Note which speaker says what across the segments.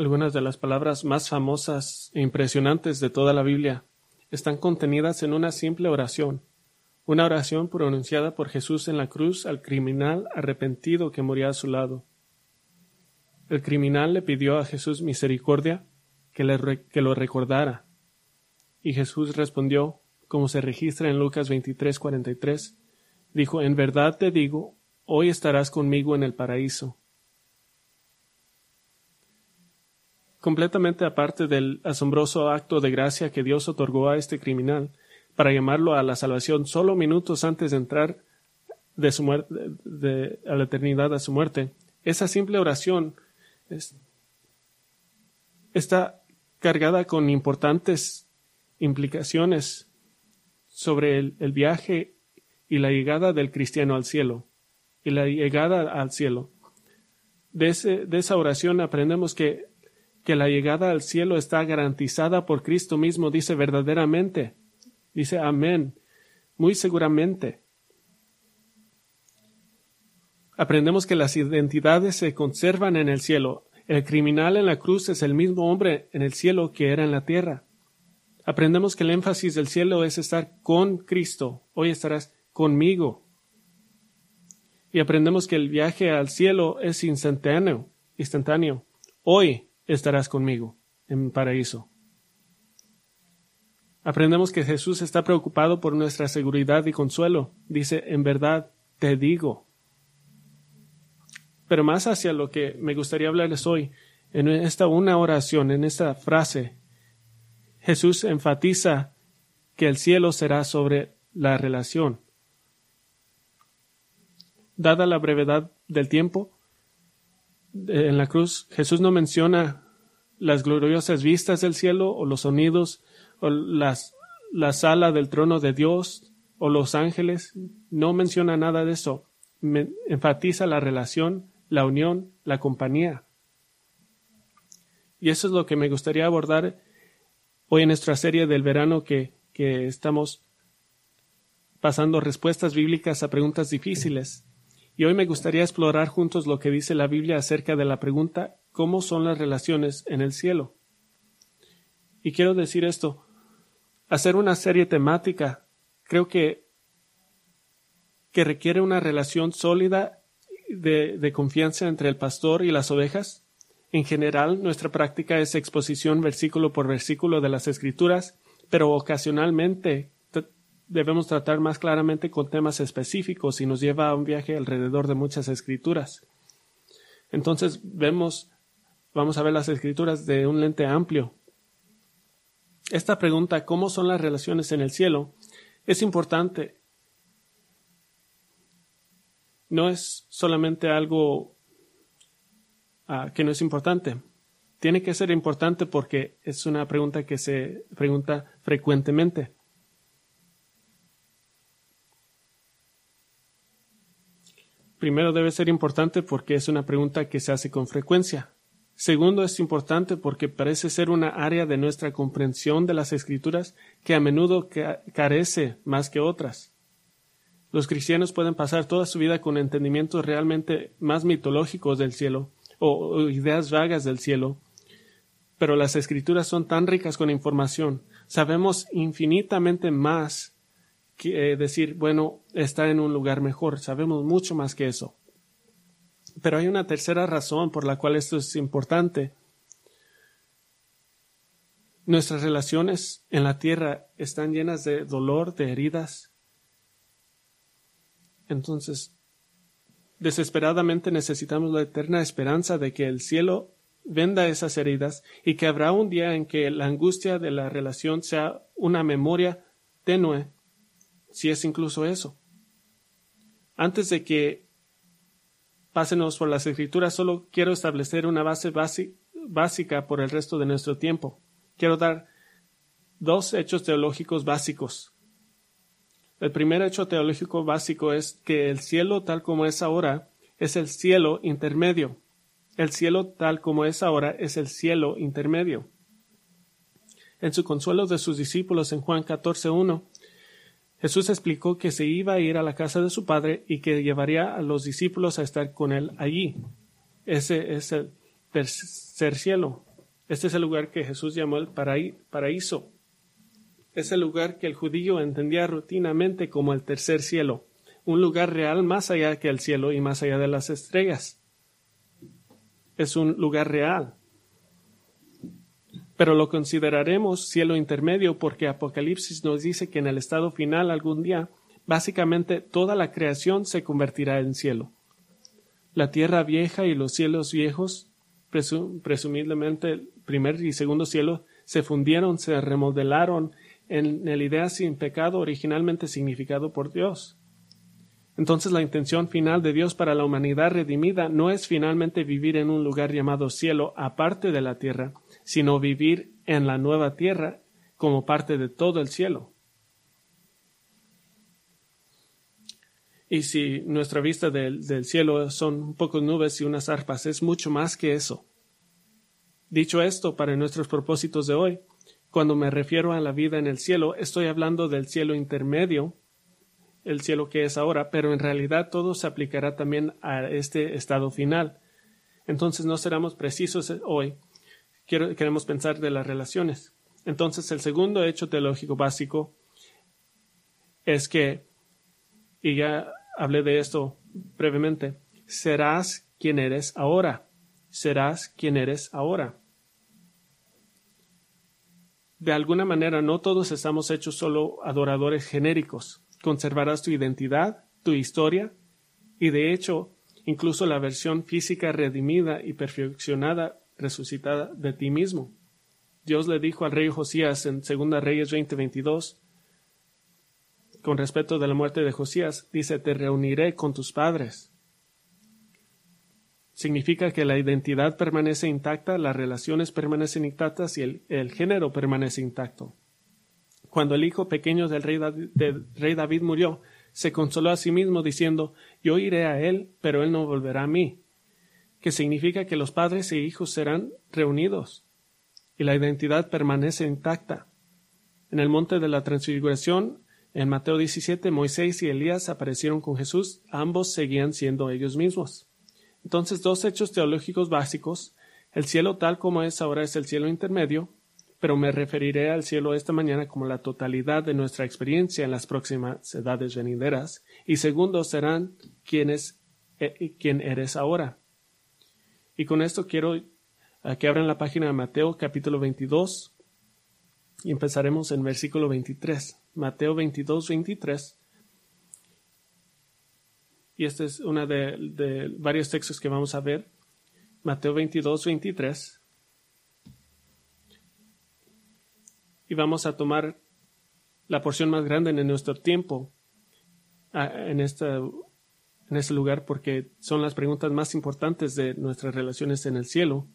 Speaker 1: Algunas de las palabras más famosas e impresionantes de toda la Biblia están contenidas en una simple oración, una oración pronunciada por Jesús en la cruz al criminal arrepentido que moría a su lado. El criminal le pidió a Jesús misericordia, que, le que lo recordara. Y Jesús respondió, como se registra en Lucas 23, 43, dijo, En verdad te digo, hoy estarás conmigo en el paraíso. Completamente aparte del asombroso acto de gracia que Dios otorgó a este criminal para llamarlo a la salvación solo minutos antes de entrar de su muerte, de, a la eternidad a su muerte, esa simple oración está cargada con importantes implicaciones sobre el, viaje y la llegada del cristiano al cielo y la llegada al cielo. De, ese, de esa oración aprendemos que, que la llegada al cielo está garantizada por Cristo mismo, dice verdaderamente, dice amén, muy seguramente. Aprendemos que las identidades se conservan en el cielo. El criminal en la cruz es el mismo hombre en el cielo que era en la tierra. Aprendemos que el énfasis del cielo es estar con Cristo. Hoy estarás conmigo. Y aprendemos que el viaje al cielo es instantáneo, instantáneo. Hoy estarás conmigo en paraíso. Aprendemos que Jesús está preocupado por nuestra seguridad y consuelo. Dice, en verdad te digo. Pero más hacia lo que me gustaría hablarles hoy, en esta una oración, en esta frase, Jesús enfatiza que el cielo será sobre la relación. Dada la brevedad del tiempo, en la cruz Jesús no menciona las gloriosas vistas del cielo o los sonidos o las, la sala del trono de Dios o los ángeles, no menciona nada de eso. enfatiza la relación, la unión, la compañía. Y eso es lo que me gustaría abordar Hoy en nuestra serie del verano que, que estamos pasando respuestas bíblicas a preguntas difíciles. Y hoy me gustaría explorar juntos lo que dice la Biblia acerca de la pregunta ¿cómo son las relaciones en el cielo? Y quiero decir esto, hacer una serie temática creo que, que requiere una relación sólida de, de confianza entre el pastor y las ovejas en general, nuestra práctica es exposición versículo por versículo de las Escrituras, pero ocasionalmente debemos tratar más claramente con temas específicos y nos lleva a un viaje alrededor de muchas escrituras. Entonces vemos, vamos a ver las escrituras de un lente amplio. Esta pregunta, ¿cómo son las relaciones en el cielo? es importante. No es solamente algo Ah, que no es importante. Tiene que ser importante porque es una pregunta que se pregunta frecuentemente. Primero debe ser importante porque es una pregunta que se hace con frecuencia. Segundo, es importante porque parece ser una área de nuestra comprensión de las escrituras que a menudo carece más que otras. Los cristianos pueden pasar toda su vida con entendimientos realmente más mitológicos del cielo, o, ideas vagas del cielo, pero las escrituras son tan ricas con información. Sabemos infinitamente más eh, decir, bueno, está en un lugar mejor. Sabemos mucho más que eso. Pero hay una tercera razón por la cual esto es importante. Nuestras relaciones en la tierra están llenas de dolor, de heridas. Entonces, Desesperadamente necesitamos la eterna esperanza de que el cielo venda esas heridas y que habrá un día en que la angustia de la relación sea una memoria tenue, si es incluso eso. Antes de que pásenos por las escrituras, solo quiero establecer una base básica por el resto de nuestro tiempo. Quiero dar dos hechos teológicos básicos el primer hecho teológico básico es que el cielo tal como es ahora es el cielo intermedio. El cielo tal como es ahora es el cielo intermedio. En su consuelo de sus discípulos en Juan 14.1, Jesús explicó que se iba a ir a la casa de su Padre y que llevaría a los discípulos a estar con él allí. Ese es el tercer cielo. Este es el lugar que Jesús llamó el paraíso. Es el lugar que el judío entendía rutinamente como el tercer cielo, un lugar real más allá que el cielo y más allá de las estrellas. Es un lugar real. Pero lo consideraremos cielo intermedio porque Apocalipsis nos dice que en el estado final algún día, básicamente toda la creación se convertirá en cielo. La tierra vieja y los cielos viejos, presumiblemente el primer y segundo cielo, se fundieron, se remodelaron en la idea sin pecado originalmente significado por Dios. Entonces la intención final de Dios para la humanidad redimida no es finalmente vivir en un lugar llamado cielo aparte de la tierra, sino vivir en la nueva tierra como parte de todo el cielo. Y si nuestra vista del, cielo son pocos nubes y unas arpas, es mucho más que eso. Dicho esto, para nuestros propósitos de hoy, cuando me refiero a la vida en el cielo, estoy hablando del cielo intermedio el cielo que es ahora, pero en realidad todo se aplicará también a este estado final. Entonces no seremos precisos hoy. Queremos pensar de las relaciones. Entonces el segundo hecho teológico básico es que, y ya hablé de esto brevemente, serás quien eres ahora. Serás quien eres ahora. De alguna manera no todos estamos hechos solo adoradores genéricos conservarás tu identidad, tu historia, y de hecho, incluso la versión física redimida y perfeccionada, resucitada de ti mismo. Dios le dijo al rey Josías en Segunda Reyes 20:22, con respecto de la muerte de Josías, dice, te reuniré con tus padres. Significa que la identidad permanece intacta, las relaciones permanecen intactas y el, el género permanece intacto. Cuando el hijo pequeño del rey, David, murió, se consoló a sí mismo diciendo, Yo iré a él, pero él no volverá a mí, que significa que los padres e hijos serán reunidos y la identidad permanece intacta. En el monte de la transfiguración, en Mateo 17, Moisés y Elías aparecieron con Jesús, ambos seguían siendo ellos mismos. Entonces, dos hechos teológicos básicos, el cielo tal como es ahora es el cielo intermedio, pero me referiré al cielo esta mañana como la totalidad de nuestra experiencia en las próximas edades venideras, y segundo serán quienes, eh, quién eres ahora. Y con esto quiero eh, que abran la página de Mateo capítulo 22 y empezaremos en versículo 23. Mateo 22, 23. Y este es uno de, varios textos que vamos a ver. Mateo 22, 23. y vamos a tomar la porción más grande en nuestro tiempo en, este, en este lugar porque son las preguntas más importantes de nuestras relaciones en el cielo.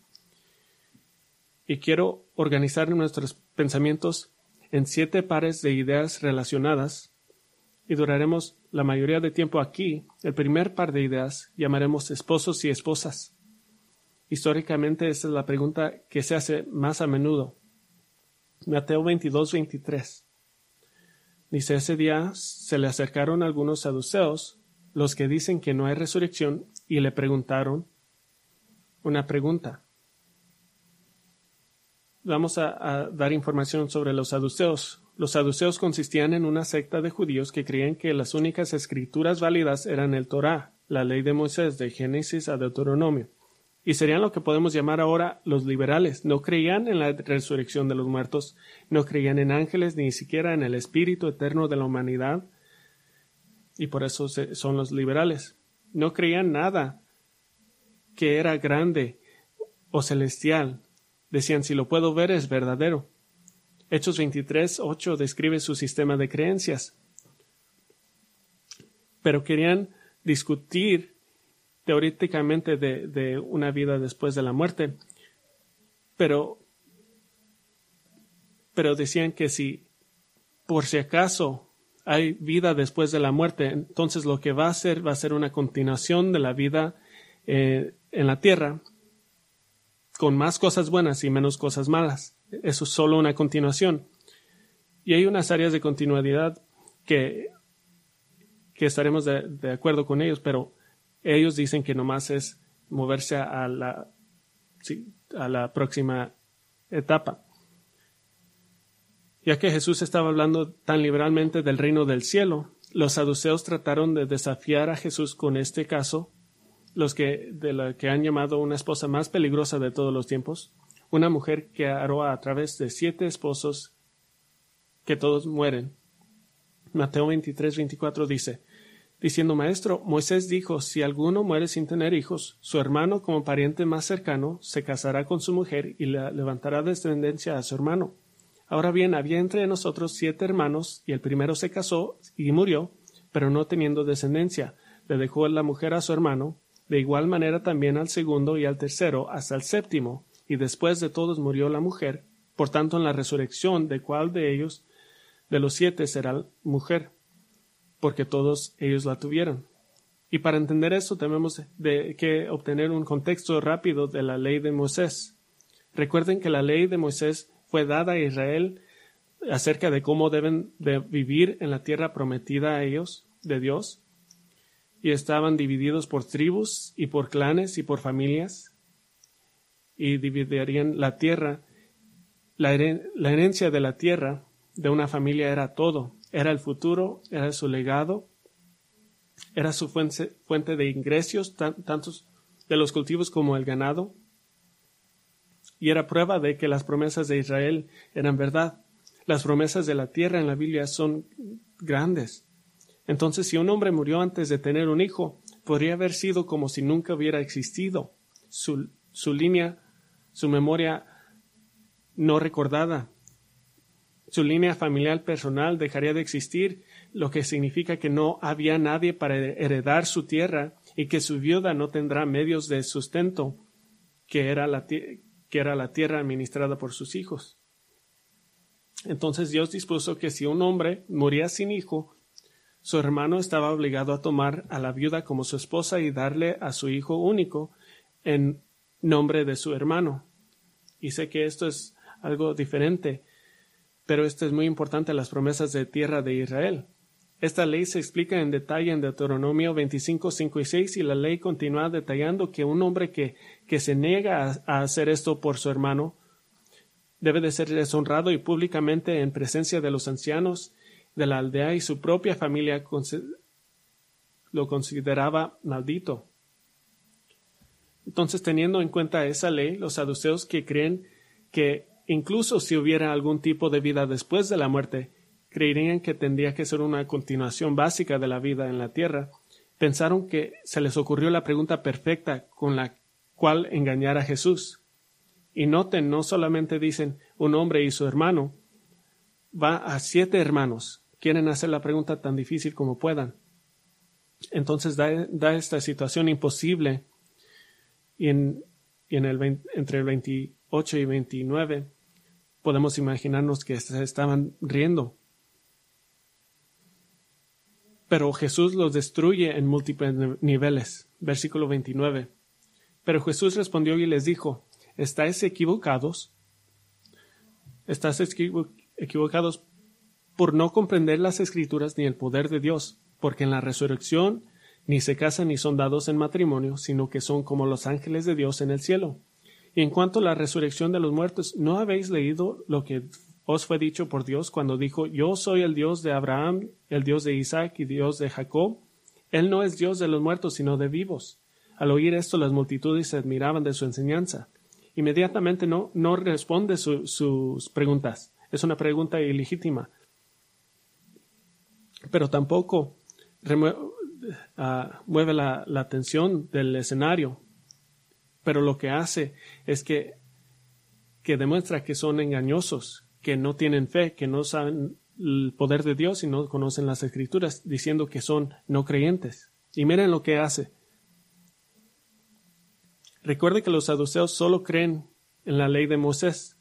Speaker 1: Y quiero organizar nuestros pensamientos en siete pares de ideas relacionadas y duraremos la mayoría de tiempo aquí. El primer par de ideas llamaremos esposos y esposas. Históricamente esta es la pregunta que se hace más a menudo. Mateo 22, 23. Dice, ese día se le acercaron algunos saduceos, los que dicen que no hay resurrección, y le preguntaron una pregunta. Vamos a, dar información sobre los saduceos. Los saduceos consistían en una secta de judíos que creían que las únicas escrituras válidas eran el Torah, la ley de Moisés de Génesis a Deuteronomio y serían lo que podemos llamar ahora los liberales. No creían en la resurrección de los muertos, no creían en ángeles, ni siquiera en el espíritu eterno de la humanidad, y por eso son los liberales. No creían nada que era grande o celestial. Decían, si lo puedo ver es verdadero. Hechos 23, 8 describe su sistema de creencias. Pero querían discutir teóricamente de, una vida después de la muerte, pero, pero decían que si por si acaso hay vida después de la muerte, entonces lo que va a hacer va a ser una continuación de la vida eh, en la tierra, con más cosas buenas y menos cosas malas. Eso es solo una continuación. Y hay unas áreas de continuidad que, que estaremos de acuerdo con ellos, pero ellos dicen que nomás es moverse a la, a la próxima etapa. Ya que Jesús estaba hablando tan liberalmente del reino del cielo, los saduceos trataron de desafiar a Jesús con este caso, los que de la que han llamado una esposa más peligrosa de todos los tiempos, una mujer que aró a través de siete esposos que todos mueren. Mateo 23, 24 dice, diciendo Maestro, Moisés dijo, si alguno muere sin tener hijos, su hermano como pariente más cercano se casará con su mujer y le levantará descendencia a su hermano. Ahora bien, había entre nosotros siete hermanos, y el primero se casó y murió, pero no teniendo descendencia. Le dejó la mujer a su hermano, de igual manera también al segundo y al tercero, hasta el séptimo, y después de todos murió la mujer. Por tanto, en la resurrección, ¿de cuál de ellos, de los siete, será mujer? Porque todos ellos la tuvieron. Y para entender eso tenemos de que obtener un contexto rápido de la ley de Moisés. Recuerden que la ley de Moisés fue dada a Israel acerca de cómo deben de vivir en la tierra prometida a ellos de Dios. Y estaban divididos por tribus y por clanes y por familias. Y dividirían la tierra. La, herencia de la tierra de una familia era todo. Era el futuro era su legado era su fuente, de ingresos tantos de los cultivos como el ganado y era prueba de que las promesas de Israel eran verdad. Las promesas de la tierra en la Biblia son grandes. Entonces, si un hombre murió antes de tener un hijo, podría haber sido como si nunca hubiera existido. Su, su línea, su memoria no recordada, su línea familiar personal dejaría de existir, lo que significa que no había nadie para heredar su tierra y que su viuda no tendrá medios de sustento, que era la, que era la tierra administrada por sus hijos. Entonces Dios dispuso que si un hombre moría sin hijo, su hermano estaba obligado a tomar a la viuda como su esposa y darle a su hijo único en nombre de su hermano. Y sé que esto es algo diferente, pero esto es muy importante las promesas de tierra de Israel. Esta ley se explica en detalle en Deuteronomio 25, 5 y 6 y la ley continúa detallando que un hombre que, que se niega a, hacer esto por su hermano debe de ser deshonrado y públicamente en presencia de los ancianos de la aldea y su propia familia lo consideraba maldito. Entonces, teniendo en cuenta esa ley, los saduceos que creen que incluso si hubiera algún tipo de vida después de la muerte, creerían que tendría que ser una continuación básica de la vida en la tierra, pensaron que se les ocurrió la pregunta perfecta con la cual engañar a Jesús. Y noten, no solamente dicen un hombre y su hermano, va a siete hermanos. Quieren hacer la pregunta tan difícil como puedan. Entonces da, esta situación imposible. Y, en, en el, entre el 28 y 29 podemos imaginarnos que se estaban riendo pero Jesús los destruye en múltiples niveles. Versículo 29. Pero Jesús respondió y les dijo, ¿estáis equivocados? ¿Estás equivocados por no comprender las escrituras ni el poder de Dios? Porque en la resurrección ni se casan ni son dados en matrimonio, sino que son como los ángeles de Dios en el cielo. Y en cuanto a la resurrección de los muertos, ¿no habéis leído lo que os fue dicho por Dios cuando dijo, Yo soy el Dios de Abraham, el Dios de Isaac y Dios de Jacob. Él no es Dios de los muertos, sino de vivos. Al oír esto, las multitudes se admiraban de su enseñanza. Inmediatamente no, no responde sus preguntas. Es una pregunta ilegítima. Pero tampoco ah, mueve la, la atención del escenario. Pero lo que hace es que, que demuestra que son engañosos, que no tienen fe, que no saben el poder de Dios y no conocen las escrituras, diciendo que son no creyentes. Y miren lo que hace. Recuerde que los saduceos solo creen en la ley de Moisés,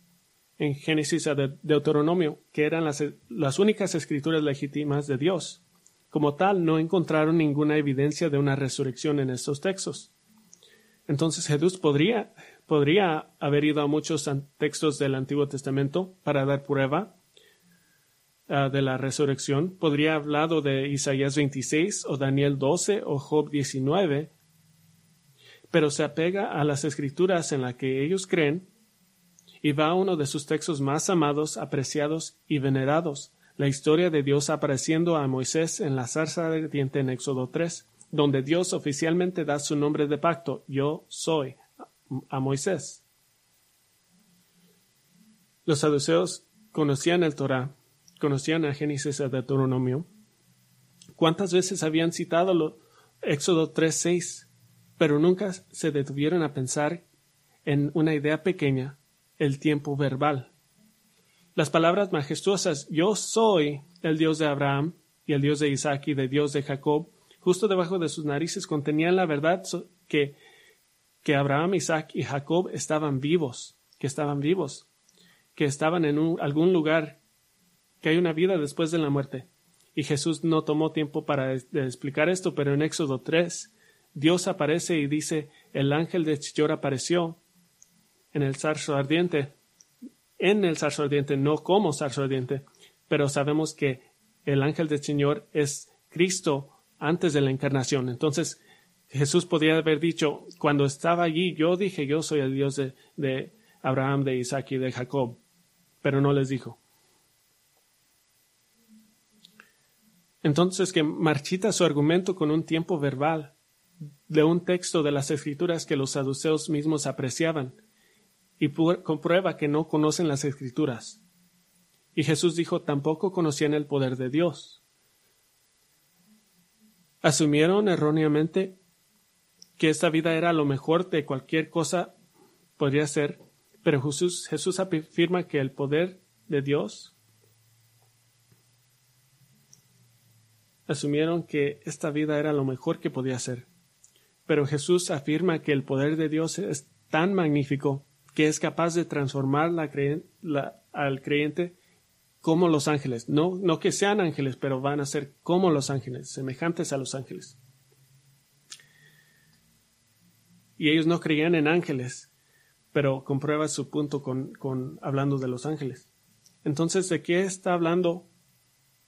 Speaker 1: en Génesis a Deuteronomio, que eran las, únicas escrituras legítimas de Dios. Como tal, no encontraron ninguna evidencia de una resurrección en estos textos. Entonces Jesús podría podría haber ido a muchos textos del Antiguo Testamento para dar prueba ah, de la resurrección. Podría haber hablado de Isaías 26 o Daniel 12 o Job 19, pero se apega a las escrituras en las que ellos creen y va a uno de sus textos más amados, apreciados y venerados, la historia de Dios apareciendo a Moisés en la zarza ardiente en Éxodo 3, donde Dios oficialmente da su nombre de pacto, yo soy, a Moisés. Los saduceos conocían el Torah, conocían a Génesis a Deuteronomio. ¿Cuántas veces habían citado lo, Éxodo 3.6, pero nunca se detuvieron a pensar en una idea pequeña, el tiempo verbal? Las palabras majestuosas yo soy el Dios de Abraham y el Dios de Isaac y de Dios de Jacob, justo debajo de sus narices contenían la verdad que, que Abraham, Isaac y Jacob estaban vivos, que estaban vivos que estaban en algún lugar, que hay una vida después de la muerte. Y Jesús no tomó tiempo para explicar esto, pero en Éxodo 3, Dios aparece y dice, el ángel de Chillor apareció en el zarzo ardiente, en el zarzo ardiente, no como zarzo ardiente, pero sabemos que el ángel del Señor es Cristo antes de la encarnación. Entonces, Jesús podría haber dicho, cuando estaba allí, yo dije, yo soy el Dios de, de Abraham, de Isaac y de Jacob pero no les dijo. Entonces que marchita su argumento con un tiempo verbal de un texto de las escrituras que los saduceos mismos apreciaban y comprueba que no conocen las escrituras. Y Jesús dijo tampoco conocían el poder de Dios. Asumieron erróneamente que esta vida era lo mejor de cualquier cosa podría ser pero Jesús, Jesús afirma que el poder de Dios asumieron que esta vida era lo mejor que podía ser. Pero Jesús afirma que el poder de Dios es tan magnífico que es capaz de transformar al creyente como los ángeles. No, no que sean ángeles, pero van a ser como los ángeles, semejantes a los ángeles. Y ellos no creían en ángeles, pero comprueba su punto con, con hablando de los ángeles. Entonces, ¿de qué está hablando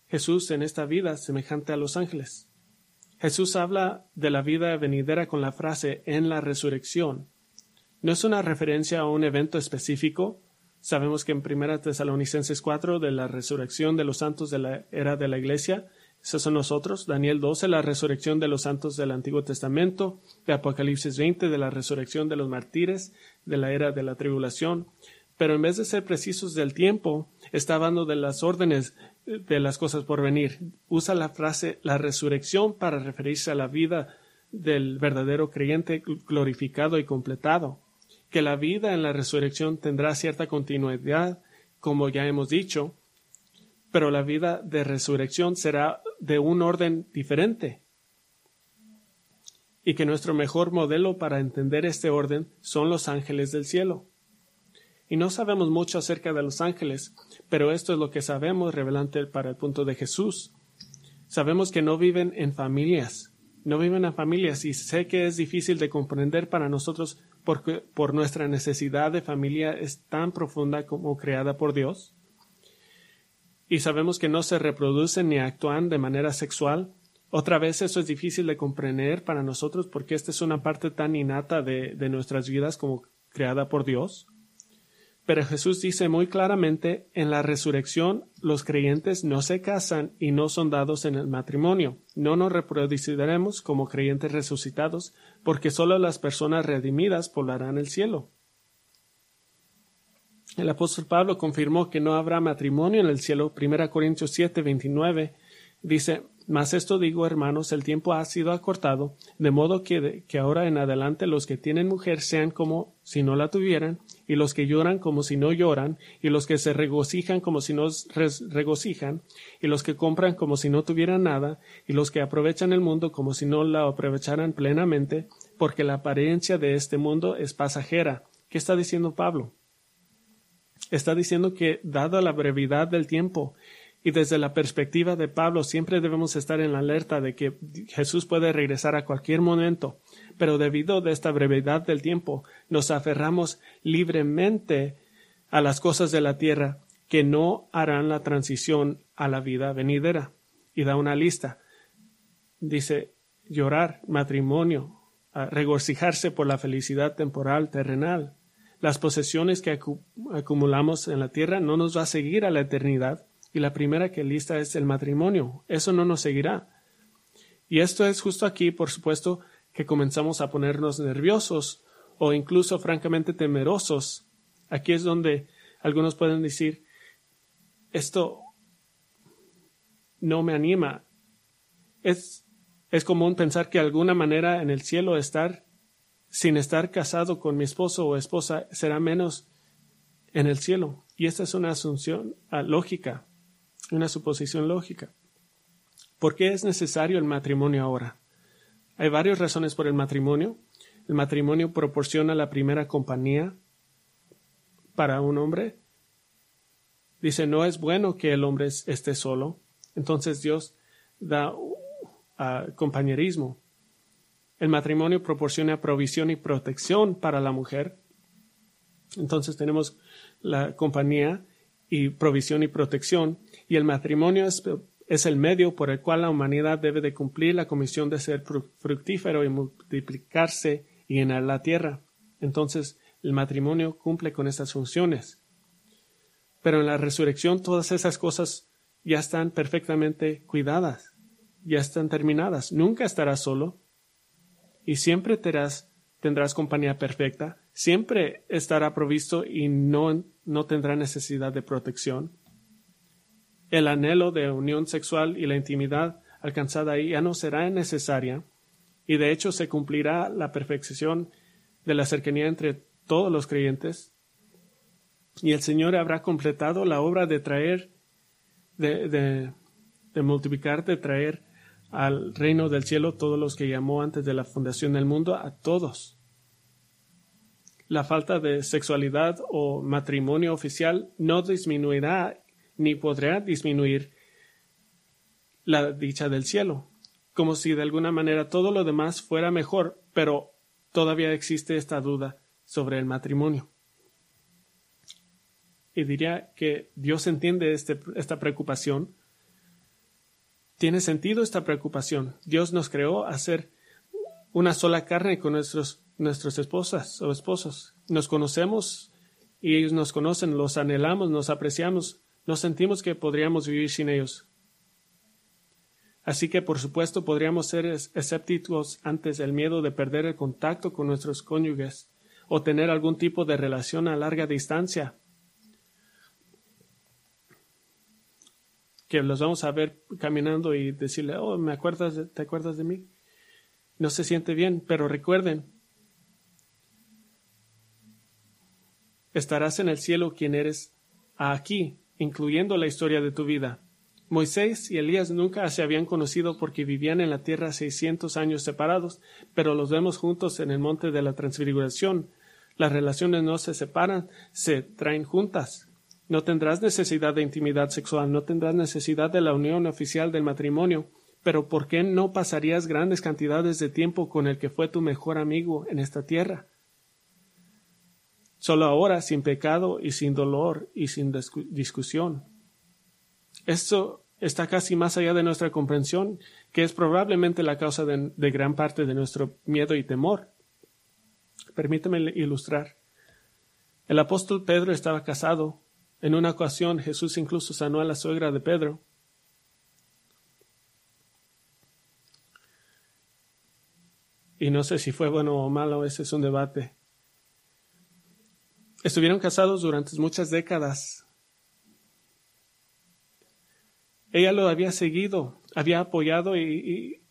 Speaker 1: Jesús en esta vida semejante a los ángeles? Jesús habla de la vida venidera con la frase en la resurrección. No es una referencia a un evento específico. Sabemos que en 1 Tesalonicenses 4 de la resurrección de los santos de la era de la iglesia esos son nosotros. Daniel 12, la resurrección de los santos del Antiguo Testamento. De Apocalipsis 20, de la resurrección de los mártires de la era de la tribulación. Pero en vez de ser precisos del tiempo, está hablando de las órdenes de las cosas por venir. Usa la frase la resurrección para referirse a la vida del verdadero creyente glorificado y completado. Que la vida en la resurrección tendrá cierta continuidad, como ya hemos dicho, pero la vida de resurrección será de un orden diferente. Y que nuestro mejor modelo para entender este orden son los ángeles del cielo. Y no sabemos mucho acerca de los ángeles, pero esto es lo que sabemos revelante para el punto de Jesús. Sabemos que no viven en familias, no viven en familias y sé que es difícil de comprender para nosotros porque por nuestra necesidad de familia es tan profunda como creada por Dios y sabemos que no se reproducen ni actúan de manera sexual. Otra vez eso es difícil de comprender para nosotros porque esta es una parte tan innata de, de nuestras vidas como creada por Dios. Pero Jesús dice muy claramente, en la resurrección los creyentes no se casan y no son dados en el matrimonio. No nos reproduciremos como creyentes resucitados, porque solo las personas redimidas poblarán el cielo. El apóstol Pablo confirmó que no habrá matrimonio en el cielo. 1 Corintios 7, 29 dice, Mas esto digo, hermanos, el tiempo ha sido acortado, de modo que, que ahora en adelante los que tienen mujer sean como si no la tuvieran, y los que lloran como si no lloran, y los que se regocijan como si no regocijan, y los que compran como si no tuvieran nada, y los que aprovechan el mundo como si no la aprovecharan plenamente, porque la apariencia de este mundo es pasajera. ¿Qué está diciendo Pablo? está diciendo que, dada la brevedad del tiempo, y desde la perspectiva de Pablo, siempre debemos estar en la alerta de que Jesús puede regresar a cualquier momento, pero debido a esta brevedad del tiempo, nos aferramos libremente a las cosas de la tierra que no harán la transición a la vida venidera. Y da una lista. Dice llorar, matrimonio, regocijarse por la felicidad temporal, terrenal, las posesiones que acumulamos en la tierra no nos va a seguir a la eternidad. Y la primera que lista es el matrimonio. Eso no nos seguirá. Y esto es justo aquí, por supuesto, que comenzamos a ponernos nerviosos o incluso francamente temerosos. Aquí es donde algunos pueden decir, esto no me anima. Es, es común pensar que de alguna manera en el cielo estar sin estar casado con mi esposo o esposa será menos en el cielo. Y esta es una asunción ah, lógica, una suposición lógica. ¿Por qué es necesario el matrimonio ahora? Hay varias razones por el matrimonio. El matrimonio proporciona la primera compañía para un hombre. Dice, no es bueno que el hombre esté solo. Entonces Dios da uh, compañerismo. El matrimonio proporciona provisión y protección para la mujer. Entonces tenemos la compañía y provisión y protección. Y el matrimonio es el medio por el cual la humanidad debe de cumplir la comisión de ser fructífero y multiplicarse y llenar la tierra. Entonces, el matrimonio cumple con estas funciones. Pero en la resurrección todas esas cosas ya están perfectamente cuidadas, ya están terminadas. Nunca estarás solo y siempre tendrás, tendrás compañía perfecta, siempre estará provisto y no, no tendrá necesidad de protección el anhelo de unión sexual y la intimidad alcanzada ahí ya no será necesaria y de hecho se cumplirá la perfección de la cercanía entre todos los creyentes y el Señor habrá completado la obra de traer, de, de, multiplicar, de traer al reino del cielo todos los que llamó antes de la fundación del mundo, a todos. La falta de sexualidad o matrimonio oficial no disminuirá ni podrá disminuir la dicha del cielo, como si de alguna manera todo lo demás fuera mejor, pero todavía existe esta duda sobre el matrimonio. Y diría que Dios entiende este, esta preocupación. Tiene sentido esta preocupación. Dios nos creó a ser una sola carne con nuestros, nuestras esposas o esposos. Nos conocemos y ellos nos conocen, los anhelamos, nos apreciamos, nos sentimos que podríamos vivir sin ellos. Así que, por supuesto, podríamos ser escépticos antes del miedo de perder el contacto con nuestros cónyuges o tener algún tipo de relación a larga distancia. Que los vamos a ver caminando y decirle, oh, ¿me acuerdas ¿te acuerdas de mí? No se siente bien, pero recuerden, estarás en el cielo quien eres aquí incluyendo la historia de tu vida. Moisés y Elías nunca se habían conocido porque vivían en la tierra seiscientos años separados, pero los vemos juntos en el monte de la transfiguración. Las relaciones no se separan, se traen juntas. No tendrás necesidad de intimidad sexual, no tendrás necesidad de la unión oficial del matrimonio, pero ¿por qué no pasarías grandes cantidades de tiempo con el que fue tu mejor amigo en esta tierra? Solo ahora sin pecado y sin dolor y sin discusión. Esto está casi más allá de nuestra comprensión, que es probablemente la causa de, gran parte de nuestro miedo y temor. Permíteme ilustrar. El apóstol Pedro estaba casado. En una ocasión Jesús incluso sanó a la suegra de Pedro. Y no sé si fue bueno o malo, ese es un debate. Estuvieron casados durante muchas décadas. Ella lo había seguido, había apoyado y,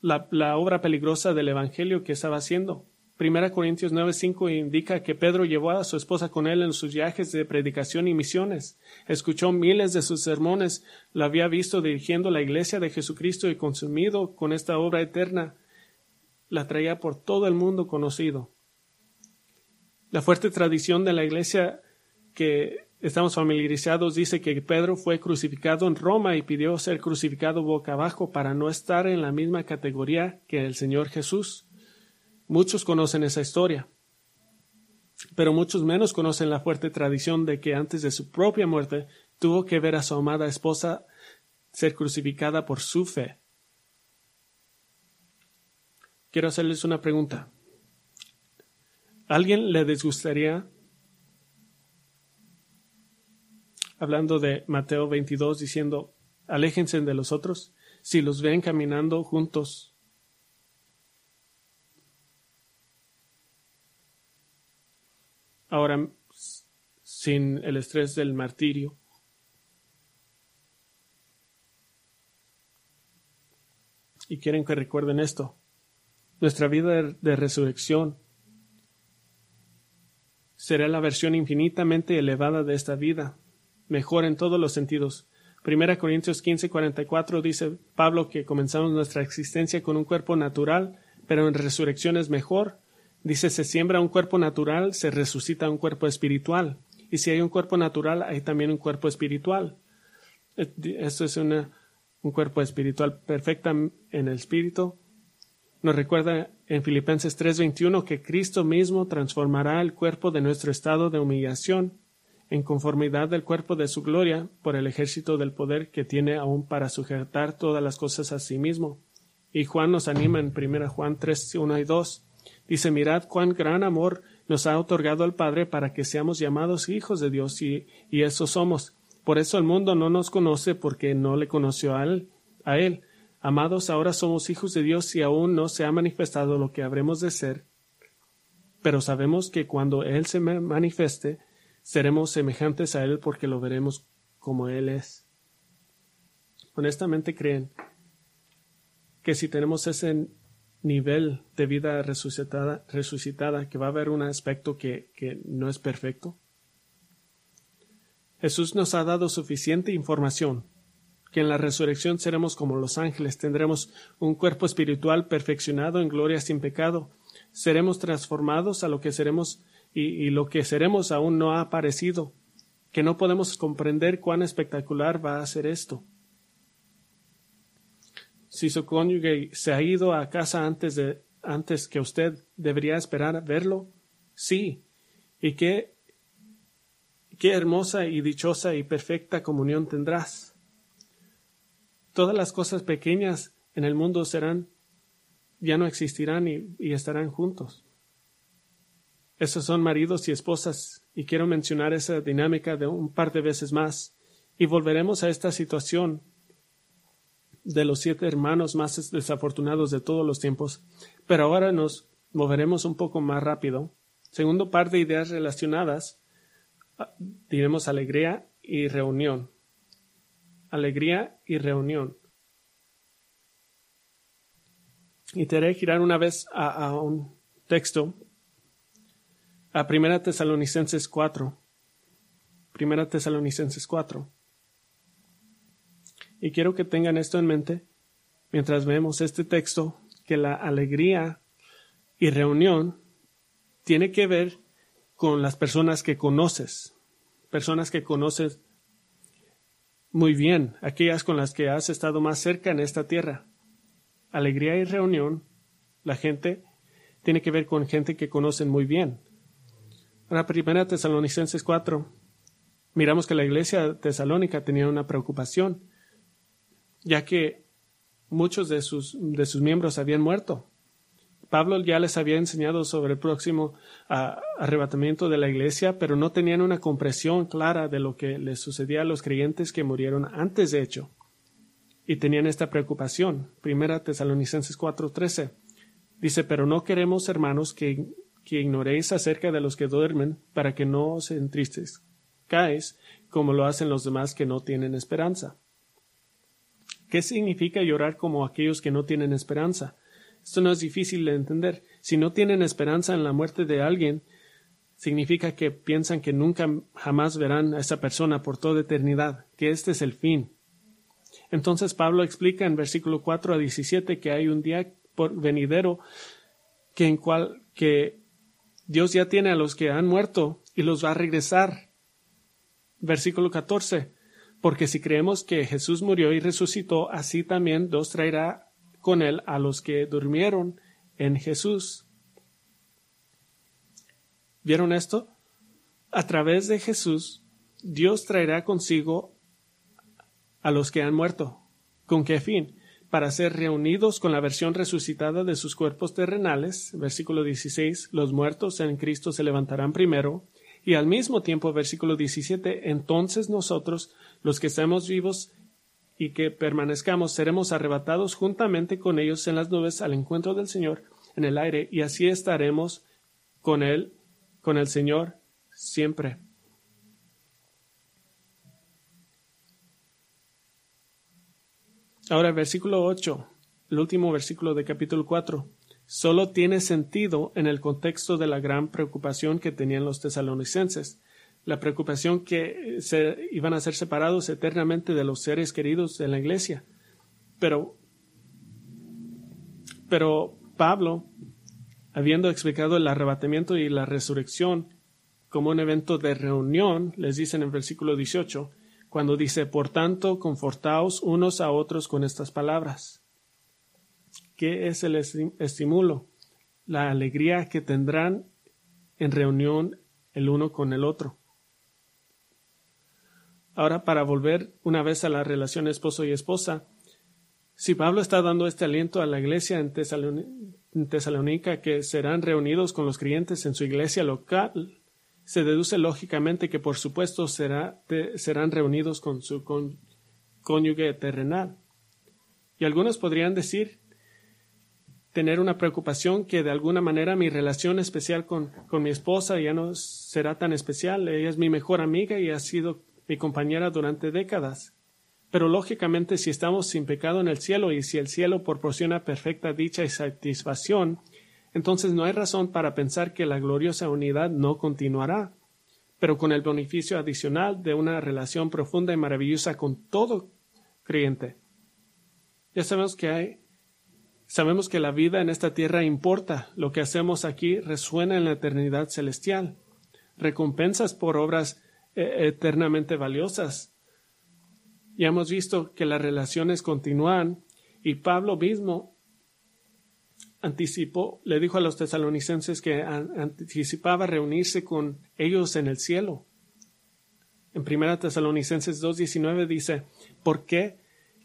Speaker 1: la, la, obra peligrosa del Evangelio que estaba haciendo. Primera Corintios 9:5 indica que Pedro llevó a su esposa con él en sus viajes de predicación y misiones. Escuchó miles de sus sermones, la había visto dirigiendo la iglesia de Jesucristo y consumido con esta obra eterna. La traía por todo el mundo conocido. La fuerte tradición de la Iglesia que estamos familiarizados dice que Pedro fue crucificado en Roma y pidió ser crucificado boca abajo para no estar en la misma categoría que el Señor Jesús. Muchos conocen esa historia, pero muchos menos conocen la fuerte tradición de que antes de su propia muerte tuvo que ver a su amada esposa ser crucificada por su fe. Quiero hacerles una pregunta. ¿Alguien le disgustaría, hablando de Mateo 22, diciendo, aléjense de los otros, si los ven caminando juntos? Ahora, sin el estrés del martirio. Y quieren que recuerden esto. Nuestra vida de resurrección será la versión infinitamente elevada de esta vida, mejor en todos los sentidos. Primera Corintios 15, 44 dice Pablo que comenzamos nuestra existencia con un cuerpo natural, pero en resurrección es mejor. Dice, se siembra un cuerpo natural, se resucita un cuerpo espiritual. Y si hay un cuerpo natural, hay también un cuerpo espiritual. Esto es una, un cuerpo espiritual perfecta en el espíritu. Nos recuerda en Filipenses 3:21 que Cristo mismo transformará el cuerpo de nuestro estado de humillación en conformidad del cuerpo de su gloria por el ejército del poder que tiene aún para sujetar todas las cosas a sí mismo. Y Juan nos anima en 1 Juan 3, 1 y 2. Dice, mirad cuán gran amor nos ha otorgado el Padre para que seamos llamados hijos de Dios y, y eso somos. Por eso el mundo no nos conoce porque no le conoció a él. A él. Amados, ahora somos hijos de Dios y aún no se ha manifestado lo que habremos de ser. Pero sabemos que cuando Él se manifieste, seremos semejantes a Él porque lo veremos como Él es. Honestamente creen que si tenemos ese nivel de vida resucitada, resucitada que va a haber un aspecto que, que no es perfecto. Jesús nos ha dado suficiente información que en la resurrección seremos como los ángeles, tendremos un cuerpo espiritual perfeccionado en gloria sin pecado, seremos transformados a lo que seremos y, lo que seremos aún no ha aparecido, que no podemos comprender cuán espectacular va a ser esto. Si su cónyuge se ha ido a casa antes de antes que usted debería esperar verlo sí. Y qué qué hermosa y dichosa y perfecta comunión tendrás todas las cosas pequeñas en el mundo serán ya no existirán y, estarán juntos esos son maridos y esposas y quiero mencionar esa dinámica de un par de veces más y volveremos a esta situación de los siete hermanos más desafortunados de todos los tiempos, pero ahora nos moveremos un poco más rápido. Segundo par de ideas relacionadas, ah, diremos alegría y reunión. Alegría y reunión. Y te haré girar una vez a, un texto, a Primera Tesalonicenses 4. Primera Tesalonicenses 4. Y quiero que tengan esto en mente mientras vemos este texto, que la alegría y reunión tiene que ver con las personas que conoces, personas que conoces muy bien, aquellas con las que has estado más cerca en esta tierra. Alegría y reunión, la gente tiene que ver con gente que conocen muy bien. la primera Tesalonicenses 4, miramos que la iglesia tesalónica tenía una preocupación ya que muchos de sus, de sus miembros habían muerto. Pablo ya les había enseñado sobre el próximo arrebatamiento de la iglesia, pero no tenían una comprensión clara de lo que les sucedía a los creyentes que murieron antes de hecho. Y tenían esta preocupación. Primera Tesalonicenses 4:13 dice, pero no queremos, hermanos, que, que ignoréis acerca de los que duermen, para que no os entristezcáis como lo hacen los demás que no tienen esperanza. ¿Qué significa llorar como aquellos que no tienen esperanza? Esto no es difícil de entender. Si no tienen esperanza en la muerte de alguien, significa que piensan que nunca jamás verán a esa persona por toda eternidad, que este es el fin. Entonces Pablo explica en versículo 4 a 17 que hay un día por venidero que en cual que Dios ya tiene a los que han muerto y los va a regresar. Versículo 14 porque si creemos que Jesús murió y resucitó, así también Dios traerá con él a los que durmieron en Jesús. ¿Vieron esto? A través de Jesús, Dios traerá consigo a los que han muerto. ¿Con qué fin? para ser reunidos con la versión resucitada de sus cuerpos terrenales, versículo 16, los muertos en Cristo se levantarán primero, y al mismo tiempo, versículo 17, entonces nosotros, los que estamos vivos y que permanezcamos, seremos arrebatados juntamente con ellos en las nubes al encuentro del Señor en el aire, y así estaremos con Él, con el Señor, siempre. Ahora, versículo 8, el último versículo de capítulo 4, solo tiene sentido en el contexto de la gran preocupación que tenían los tesalonicenses, la preocupación que se iban a ser separados eternamente de los seres queridos de la iglesia. Pero, pero Pablo, habiendo explicado el arrebatamiento y la resurrección como un evento de reunión, les dice en el versículo 18, cuando dice, por tanto, confortaos unos a otros con estas palabras. ¿Qué es el estímulo? La alegría que tendrán en reunión el uno con el otro. Ahora, para volver una vez a la relación esposo y esposa, si Pablo está dando este aliento a la iglesia en, Tesalónica que serán reunidos con los creyentes en su iglesia local, se deduce lógicamente que por supuesto será, serán reunidos con su cónyuge terrenal. Y algunos podrían decir, tener una preocupación que de alguna manera mi relación especial con, con mi esposa ya no será tan especial. Ella es mi mejor amiga y ha sido mi compañera durante décadas. Pero lógicamente si estamos sin pecado en el cielo y si el cielo proporciona perfecta dicha y satisfacción, entonces no hay razón para pensar que la gloriosa unidad no continuará, pero con el beneficio adicional de una relación profunda y maravillosa con todo creyente. Ya sabemos que hay, sabemos que la vida en esta tierra importa, lo que hacemos aquí resuena en la eternidad celestial, recompensas por obras eternamente valiosas. Ya hemos visto que las relaciones continúan y Pablo mismo anticipó, le dijo a los tesalonicenses que anticipaba reunirse con ellos en el cielo. En primera Tesalonicenses 2.19 dice, ¿por qué?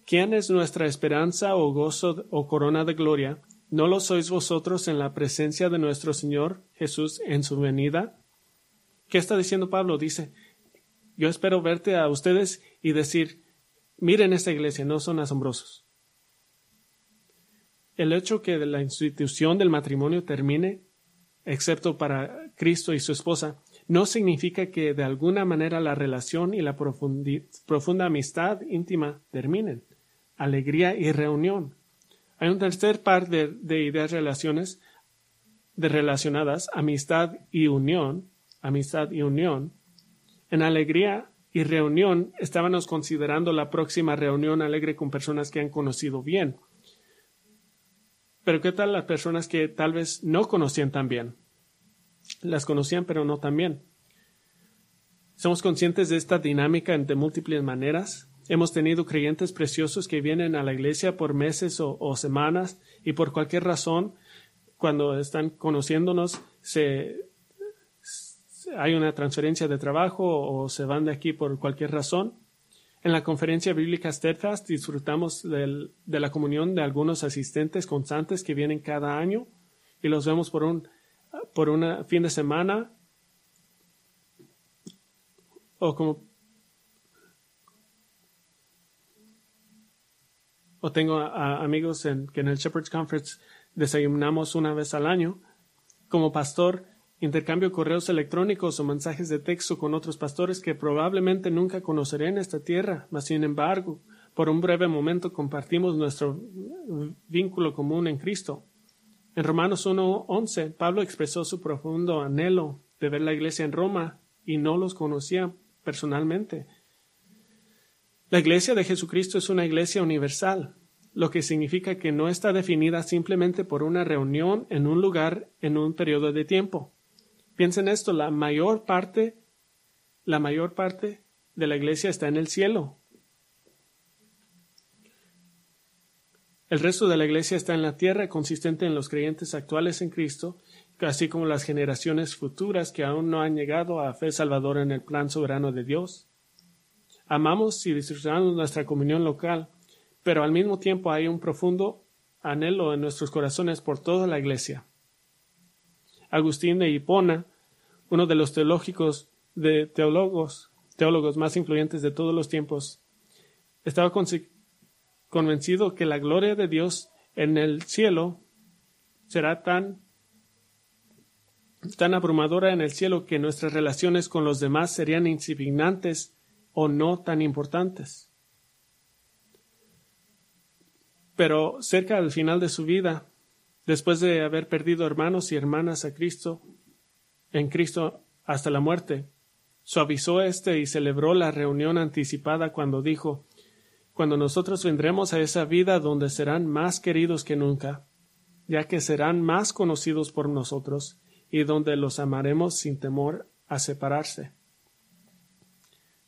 Speaker 1: ¿Quién es nuestra esperanza o gozo o corona de gloria? ¿No lo sois vosotros en la presencia de nuestro Señor Jesús en su venida? ¿Qué está diciendo Pablo? Dice, yo espero verte a ustedes y decir, miren esta iglesia, no son asombrosos el hecho que la institución del matrimonio termine, excepto para Cristo y su esposa, no significa que de alguna manera la relación y la profunda amistad íntima terminen. Alegría y reunión. Hay un tercer par de, de ideas relaciones de relacionadas, amistad y unión, amistad y unión. En alegría y reunión estábamos considerando la próxima reunión alegre con personas que han conocido bien pero ¿qué tal las personas que tal vez no conocían tan bien? Las conocían, pero no tan bien. Somos conscientes de esta dinámica de múltiples maneras. Hemos tenido creyentes preciosos que vienen a la iglesia por meses o, semanas y por cualquier razón, cuando están conociéndonos, se, hay una transferencia de trabajo o se van de aquí por cualquier razón en la conferencia bíblica Steadfast disfrutamos de la comunión de algunos asistentes constantes que vienen cada año y los vemos por un por una fin de semana o como o tengo amigos en, que en el Shepherd's Conference desayunamos una vez al año. Como pastor, intercambio correos electrónicos o mensajes de texto con otros pastores que probablemente nunca conoceré en esta tierra, mas sin embargo, por un breve momento compartimos nuestro vínculo común en Cristo. En Romanos 1.11, Pablo expresó su profundo anhelo de ver la iglesia en Roma y no los conocía personalmente. La iglesia de Jesucristo es una iglesia universal, lo que significa que no está definida simplemente por una reunión en un lugar en un periodo de tiempo. Piensen esto, la mayor parte, la mayor parte de la iglesia está en el cielo. El resto de la iglesia está en la tierra, consistente en los creyentes actuales en Cristo, así como las generaciones futuras que aún no han llegado a fe salvadora en el plan soberano de Dios. Amamos y disfrutamos nuestra comunión local, pero al mismo tiempo hay un profundo anhelo en nuestros corazones por toda la iglesia. Agustín de Hipona, uno de los teológicos de teólogos, teólogos más influyentes de todos los tiempos, estaba convencido que la gloria de Dios en el cielo será tan tan abrumadora en el cielo que nuestras relaciones con los demás serían insignificantes o no tan importantes. Pero cerca del final de su vida, después de haber perdido hermanos y hermanas a Cristo, en Cristo hasta la muerte, suavizó este y celebró la reunión anticipada cuando dijo cuando nosotros vendremos a esa vida donde serán más queridos que nunca, ya que serán más conocidos por nosotros y donde los amaremos sin temor a separarse.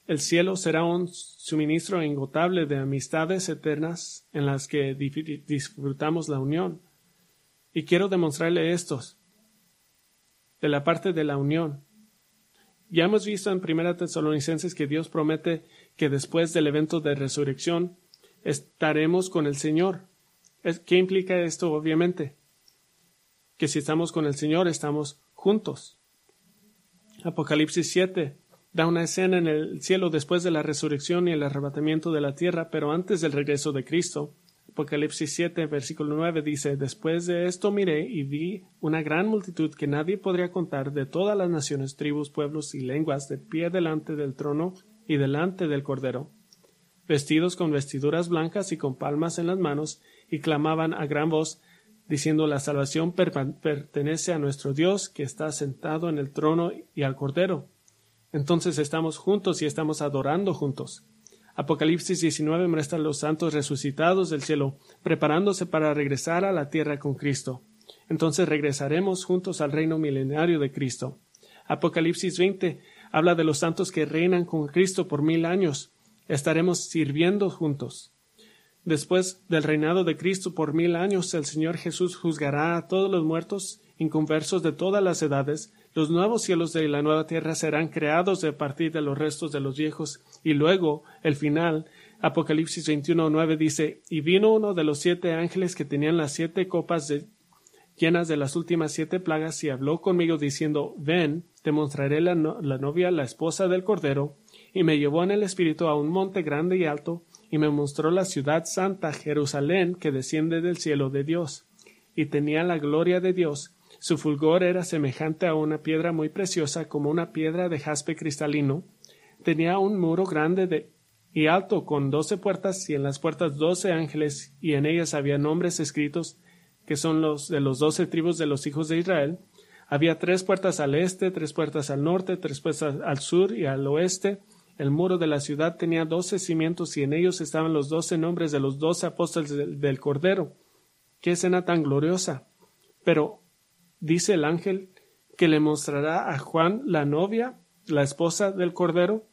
Speaker 1: El cielo será un suministro ingotable de amistades eternas en las que disfrutamos la unión. Y quiero demostrarle estos. De la parte de la unión. Ya hemos visto en Primera Tesalonicenses que Dios promete que después del evento de resurrección estaremos con el Señor. ¿Qué implica esto? Obviamente, que si estamos con el Señor estamos juntos. Apocalipsis 7 da una escena en el cielo después de la resurrección y el arrebatamiento de la tierra, pero antes del regreso de Cristo. Apocalipsis 7, versículo 9 dice, Después de esto miré y vi una gran multitud que nadie podría contar de todas las naciones, tribus, pueblos y lenguas de pie delante del trono y delante del Cordero, vestidos con vestiduras blancas y con palmas en las manos, y clamaban a gran voz, diciendo la salvación pertenece a nuestro Dios que está sentado en el trono y al Cordero. Entonces estamos juntos y estamos adorando juntos. Apocalipsis 19 muestra a los santos resucitados del cielo, preparándose para regresar a la tierra con Cristo. Entonces regresaremos juntos al reino milenario de Cristo. Apocalipsis 20 habla de los santos que reinan con Cristo por mil años. Estaremos sirviendo juntos. Después del reinado de Cristo por mil años, el Señor Jesús juzgará a todos los muertos inconversos de todas las edades, los nuevos cielos de la nueva tierra serán creados de partir de los restos de los viejos. Y luego, el final, Apocalipsis 21.9 dice, Y vino uno de los siete ángeles que tenían las siete copas llenas de las últimas siete plagas y habló conmigo diciendo, Ven, te mostraré la, la novia, la esposa del Cordero. Y me llevó en el espíritu a un monte grande y alto, y me mostró la ciudad santa, Jerusalén, que desciende del cielo de Dios. Y tenía la gloria de Dios, su fulgor era semejante a una piedra muy preciosa, como una piedra de jaspe cristalino. Tenía un muro grande y alto con doce puertas y en las puertas doce ángeles y en ellas había nombres escritos que son los de los doce tribus de los hijos de Israel. Había tres puertas al este, tres puertas al norte, tres puertas al sur y al oeste. El muro de la ciudad tenía doce cimientos y en ellos estaban los doce nombres de los doce apóstoles del, del Cordero. Qué escena tan gloriosa. Pero dice el ángel que le mostrará a Juan la novia, la esposa del Cordero?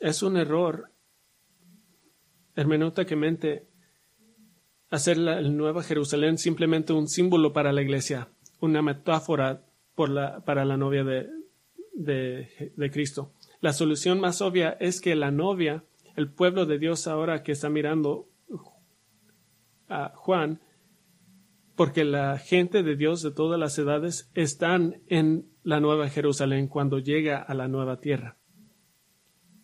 Speaker 1: Es un error hermenéuticamente hacer la Nueva Jerusalén simplemente un símbolo para la iglesia, una metáfora para la novia de, de Cristo. La solución más obvia es que la novia, el pueblo de Dios ahora que está mirando a Juan, porque la gente de Dios de todas las edades están en la Nueva Jerusalén cuando llega a la nueva tierra.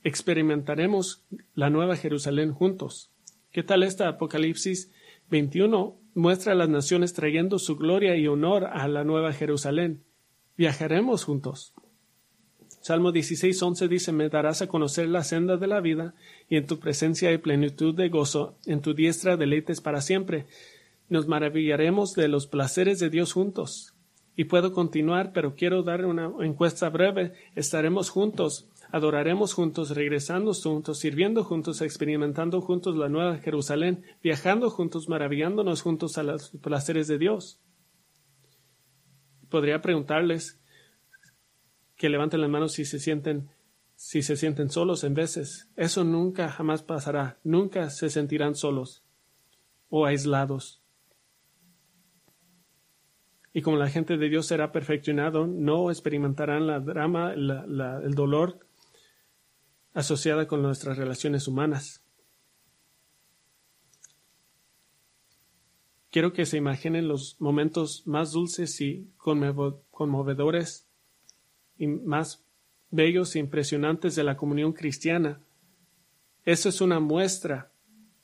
Speaker 1: Experimentaremos la Nueva Jerusalén juntos. ¿Qué tal esta Apocalipsis 21 muestra a las naciones trayendo su gloria y honor a la Nueva Jerusalén? Viajaremos juntos. Salmo 16.11 dice, me darás a conocer la senda de la vida, y en tu presencia hay plenitud de gozo, en tu diestra deleites para siempre nos maravillaremos de los placeres de Dios juntos. Y puedo continuar, pero quiero dar una encuesta breve. Estaremos juntos, adoraremos juntos, regresando juntos, sirviendo juntos, experimentando juntos la nueva Jerusalén, viajando juntos, maravillándonos juntos a los placeres de Dios. Podría preguntarles que levanten las manos si se sienten si se sienten solos en veces. Eso nunca jamás pasará. Nunca se sentirán solos o aislados y como la gente de Dios será perfeccionado, no experimentarán la drama, la, el dolor asociada con nuestras relaciones humanas. Quiero que se imaginen los momentos más dulces y conmovedores y más bellos e impresionantes de la comunión cristiana. Eso es una muestra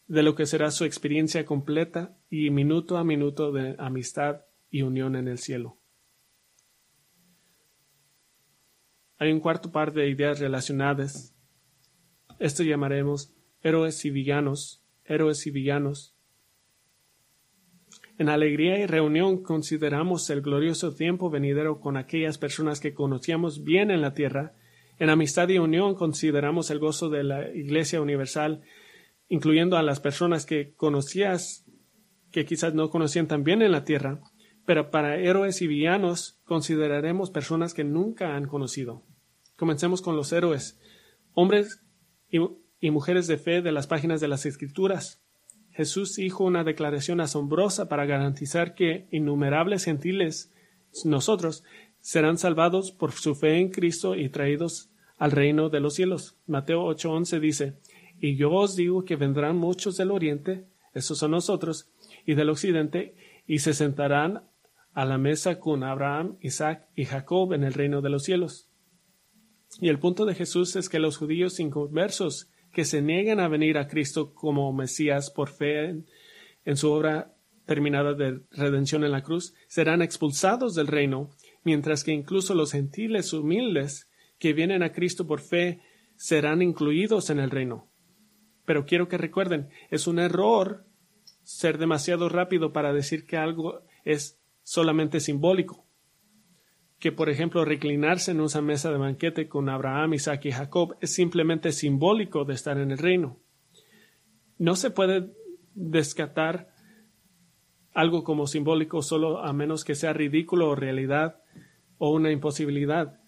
Speaker 1: de lo que será su experiencia completa y minuto a minuto de amistad y unión en el cielo. Hay un cuarto par de ideas relacionadas. Esto llamaremos héroes y villanos, héroes y villanos. En alegría y reunión consideramos el glorioso tiempo venidero con aquellas personas que conocíamos bien en la tierra. En amistad y unión consideramos el gozo de la Iglesia Universal, incluyendo a las personas que conocías, que quizás no conocían tan bien en la tierra. Pero para héroes y villanos consideraremos personas que nunca han conocido. Comencemos con los héroes, hombres y, y mujeres de fe de las páginas de las Escrituras. Jesús dijo una declaración asombrosa para garantizar que innumerables gentiles, nosotros, serán salvados por su fe en Cristo y traídos al reino de los cielos. Mateo 8:11 dice, Y yo os digo que vendrán muchos del oriente, esos son nosotros, y del occidente, y se sentarán a la mesa con Abraham, Isaac y Jacob en el reino de los cielos. Y el punto de Jesús es que los judíos inconversos que se niegan a venir a Cristo como Mesías por fe en, su obra terminada de redención en la cruz, serán expulsados del reino, mientras que incluso los gentiles humildes que vienen a Cristo por fe serán incluidos en el reino. Pero quiero que recuerden, es un error ser demasiado rápido para decir que algo es solamente simbólico que, por ejemplo, reclinarse en una mesa de banquete con Abraham, Isaac y Jacob es simplemente simbólico de estar en el reino. No se puede descatar algo como simbólico solo a menos que sea ridículo o realidad o una imposibilidad.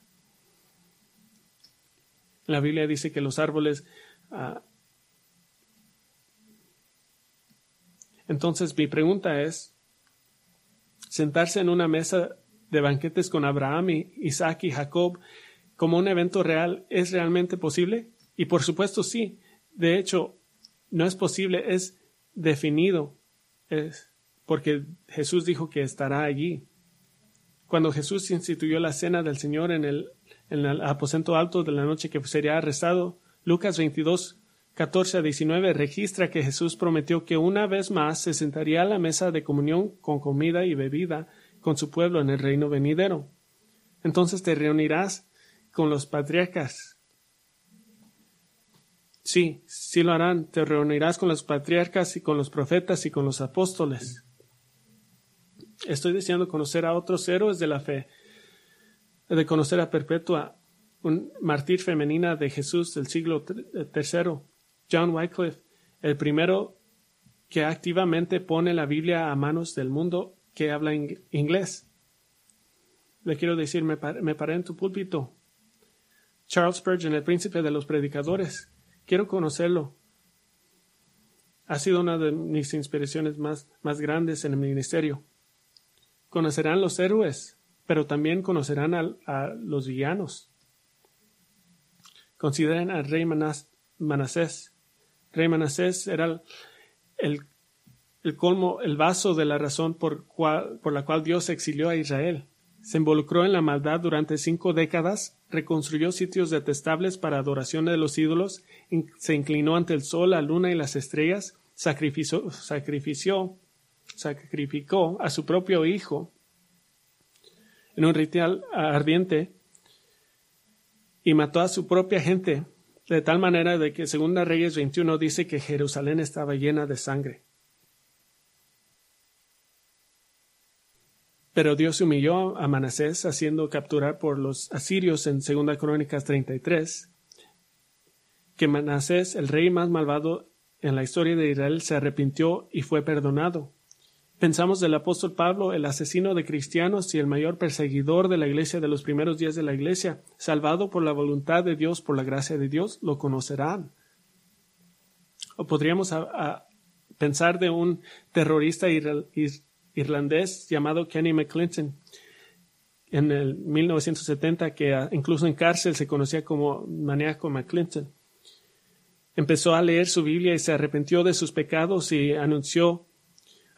Speaker 1: La Biblia dice que los árboles. Ah, entonces, mi pregunta es: sentarse en una mesa de banquetes con Abraham, Isaac y Jacob como un evento real es realmente posible? Y por supuesto sí. De hecho, no es posible, es definido. Es porque Jesús dijo que estará allí. Cuando Jesús instituyó la cena del Señor en el, en el aposento alto de la noche que sería arrestado, Lucas 22, 14 a 19 registra que Jesús prometió que una vez más se sentaría a la mesa de comunión con comida y bebida con su pueblo en el reino venidero. Entonces te reunirás con los patriarcas. Sí, sí lo harán. Te reunirás con los patriarcas y con los profetas y con los apóstoles. Estoy deseando conocer a otros héroes de la fe, de conocer a Perpetua, un mártir femenina de Jesús del siglo III, John Wycliffe, el primero que activamente pone la Biblia a manos del mundo que habla inglés. Le quiero decir, me, paré en tu púlpito. Charles Spurgeon, el príncipe de los predicadores. Quiero conocerlo. Ha sido una de mis inspiraciones más, más grandes en el ministerio. Conocerán los héroes, pero también conocerán a, los villanos. Consideren al rey Manasés. Rey Manasés era el el colmo, el vaso de la razón por, por la cual Dios exilió a Israel. Se involucró en la maldad durante cinco décadas, reconstruyó sitios detestables para adoración de los ídolos, se inclinó ante el sol, la luna y las estrellas, sacrificó, sacrifició, sacrificó a su propio hijo en un ritual ardiente y mató a su propia gente, de tal manera de que Segunda Reyes 21 dice que Jerusalén estaba llena de sangre. Pero Dios humilló a Manasés haciendo capturar por los asirios en 2 Crónicas 33, que Manasés, el rey más malvado en la historia de Israel, se arrepintió y fue perdonado. Pensamos del apóstol Pablo, el asesino de cristianos y el mayor perseguidor de la iglesia de los primeros días de la iglesia, salvado por la voluntad de Dios, por la gracia de Dios, lo conocerán. O podríamos pensar de un terrorista irlandés llamado Kenny McClinton en el 1970, que incluso en cárcel se conocía como maníaco McClinton. Empezó a leer su Biblia y se arrepintió de sus pecados y anunció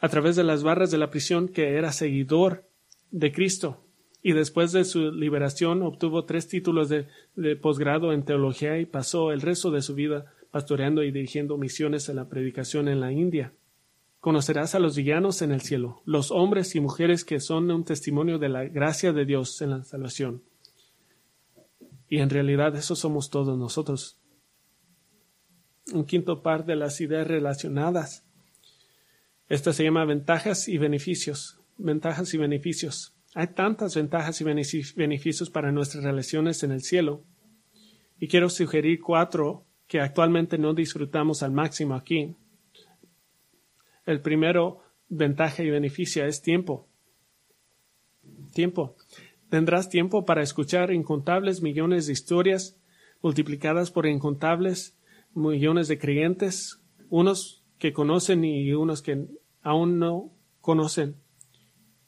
Speaker 1: a través de las barras de la prisión que era seguidor de Cristo y después de su liberación obtuvo tres títulos de, posgrado en teología y pasó el resto de su vida pastoreando y dirigiendo misiones en la predicación en la India. Conocerás a los villanos en el cielo, los hombres y mujeres que son un testimonio de la gracia de Dios en la salvación. Y en realidad eso somos todos nosotros. Un quinto par de las ideas relacionadas. Esta se llama ventajas y beneficios. Ventajas y beneficios. Hay tantas ventajas y beneficios para nuestras relaciones en el cielo. Y quiero sugerir cuatro que actualmente no disfrutamos al máximo aquí. El primero ventaja y beneficio es tiempo. Tiempo. Tendrás tiempo para escuchar incontables millones de historias multiplicadas por incontables millones de creyentes, unos que conocen y unos que aún no conocen.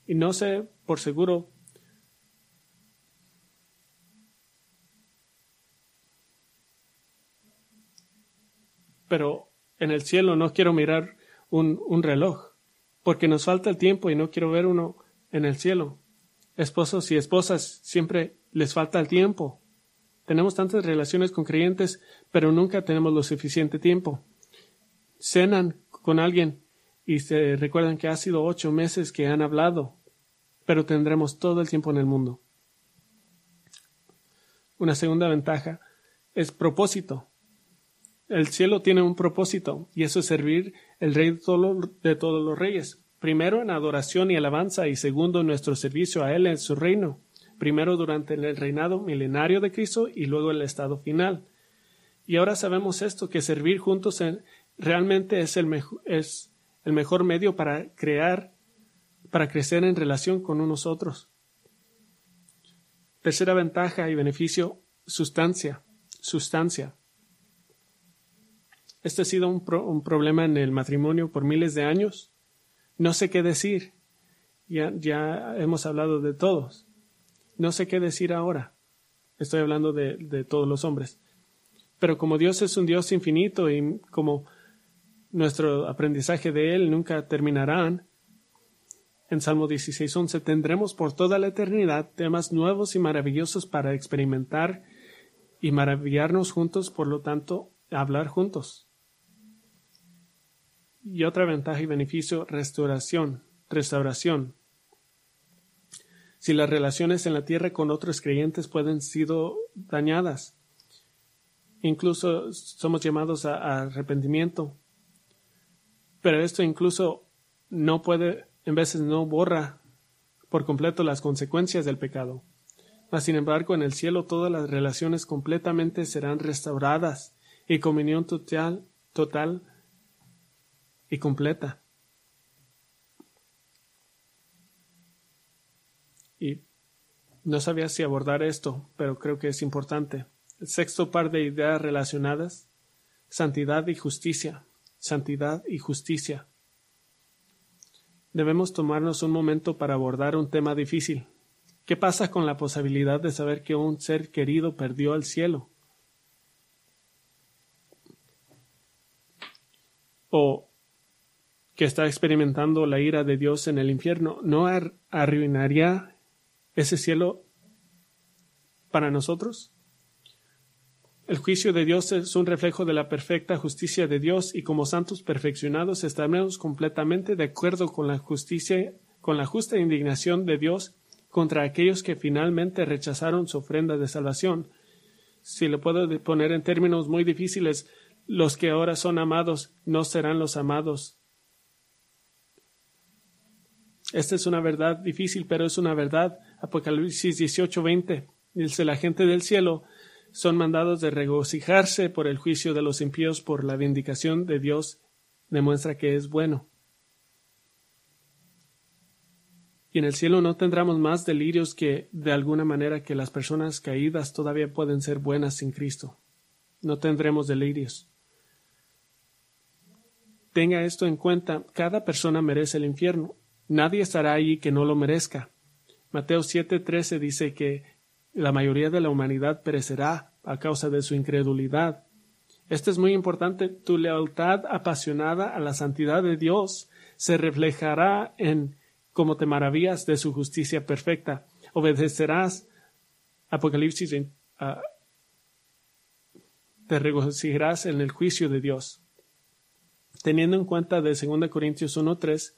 Speaker 1: Y no sé por seguro pero en el cielo no quiero mirar un, un, reloj, porque nos falta el tiempo y no quiero ver uno en el cielo. Esposos y esposas siempre les falta el tiempo. Tenemos tantas relaciones con creyentes, pero nunca tenemos lo suficiente tiempo. Cenan con alguien y se recuerdan que ha sido ocho meses que han hablado, pero tendremos todo el tiempo en el mundo. Una segunda ventaja es propósito. El cielo tiene un propósito y eso es servir el Rey de, todos los reyes. Primero en adoración y alabanza y segundo en nuestro servicio a Él en su reino. Primero durante el reinado milenario de Cristo y luego el estado final. Y ahora sabemos esto, que servir juntos realmente es el, es el mejor medio para crear para crecer en relación con unos otros. Tercera ventaja y beneficio, sustancia, sustancia. Este ha sido un, un, problema en el matrimonio por miles de años. No sé qué decir. Ya, ya hemos hablado de todos. No sé qué decir ahora. Estoy hablando de, de todos los hombres. Pero como Dios es un Dios infinito y como nuestro aprendizaje de Él nunca terminarán, en Salmo 16.11 tendremos por toda la eternidad temas nuevos y maravillosos para experimentar y maravillarnos juntos, por lo tanto, hablar juntos. Y otra ventaja y beneficio, restauración, restauración. Si las relaciones en la tierra con otros creyentes pueden sido dañadas, incluso somos llamados a, a arrepentimiento, pero esto incluso no puede en veces no borra por completo las consecuencias del pecado. Mas, sin embargo, en el cielo todas las relaciones completamente serán restauradas y comunión total, total y completa. Y no sabía si abordar esto, pero creo que es importante. El sexto par de ideas relacionadas, santidad y justicia, santidad y justicia debemos tomarnos un momento para abordar un tema difícil. ¿Qué pasa con la posibilidad de saber que un ser querido perdió el cielo? ¿O que está experimentando la ira de Dios en el infierno? ¿No arruinaría ese cielo para nosotros? El juicio de Dios es un reflejo de la perfecta justicia de Dios y como santos perfeccionados estaremos completamente de acuerdo con la justicia, con la justa indignación de Dios contra aquellos que finalmente rechazaron su ofrenda de salvación. Si lo puedo poner en términos muy difíciles, los que ahora son amados no serán los amados. Esta es una verdad difícil, pero es una verdad. Apocalipsis 18:20. Dice la gente del cielo son mandados de regocijarse por el juicio de los impíos, por la vindicación de Dios demuestra que es bueno. Y en el cielo no tendremos más delirios que, de alguna manera, que las personas caídas todavía pueden ser buenas sin Cristo. No tendremos delirios. Tenga esto en cuenta, cada persona merece el infierno. Nadie estará allí que no lo merezca. Mateo 7:13 dice que la mayoría de la humanidad perecerá a causa de su incredulidad. Esto es muy importante. Tu lealtad apasionada a la santidad de Dios se reflejará en cómo te maravillas de su justicia perfecta. Obedecerás. Apocalipsis uh, te regocijarás en el juicio de Dios. Teniendo en cuenta de 2 Corintios 1.3,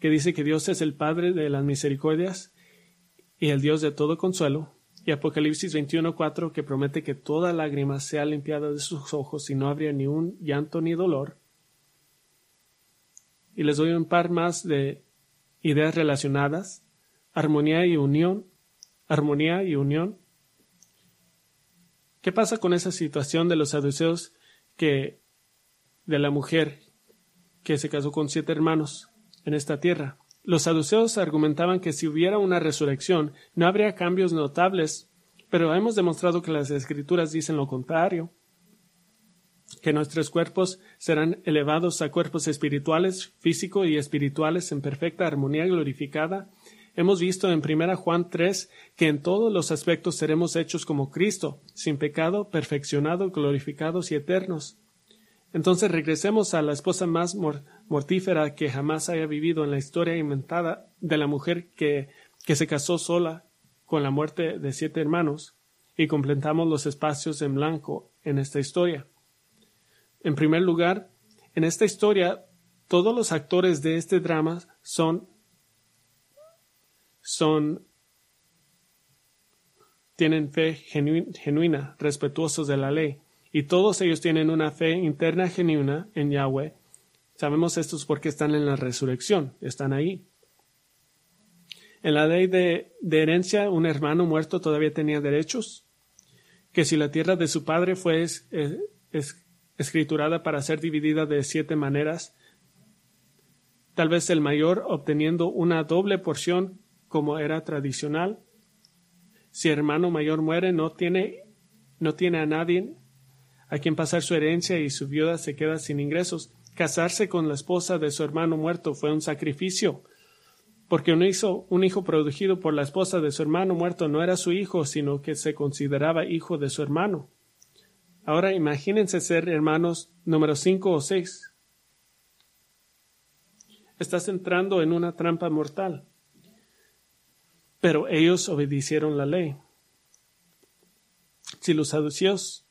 Speaker 1: que dice que Dios es el Padre de las misericordias y el Dios de todo consuelo, y Apocalipsis 21.4, que promete que toda lágrima sea limpiada de sus ojos y no habría ni un llanto ni dolor. Y les doy un par más de ideas relacionadas. Armonía y unión. Armonía y unión. ¿Qué pasa con esa situación de los saduceos que de la mujer que se casó con siete hermanos en esta tierra? Los saduceos argumentaban que si hubiera una resurrección no habría cambios notables, pero hemos demostrado que las escrituras dicen lo contrario, que nuestros cuerpos serán elevados a cuerpos espirituales, físico y espirituales en perfecta armonía glorificada Hemos visto en 1 Juan 3 que en todos los aspectos seremos hechos como Cristo, sin pecado, perfeccionados, glorificados y eternos. Entonces regresemos a la esposa más mortífera que jamás haya vivido en la historia inventada de la mujer que, que se casó sola con la muerte de siete hermanos y completamos los espacios en blanco en esta historia. En primer lugar, en esta historia, todos los actores de este drama son son tienen fe genuina, respetuosos de la ley, y todos ellos tienen una fe interna genuina en Yahweh. Sabemos esto porque están en la resurrección, están ahí. En la ley de, herencia, un hermano muerto todavía tenía derechos, que si la tierra de su padre fue escriturada para ser dividida de siete maneras, tal vez el mayor obteniendo una doble porción como era tradicional. Si hermano mayor muere, no tiene, no tiene a nadie a quien pasar su herencia y su viuda se queda sin ingresos. Casarse con la esposa de su hermano muerto fue un sacrificio, porque un hijo, un hijo producido por la esposa de su hermano muerto no era su hijo, sino que se consideraba hijo de su hermano. Ahora imagínense ser hermanos número cinco o seis. Estás entrando en una trampa mortal. Pero ellos obedecieron la ley. Si los saduceos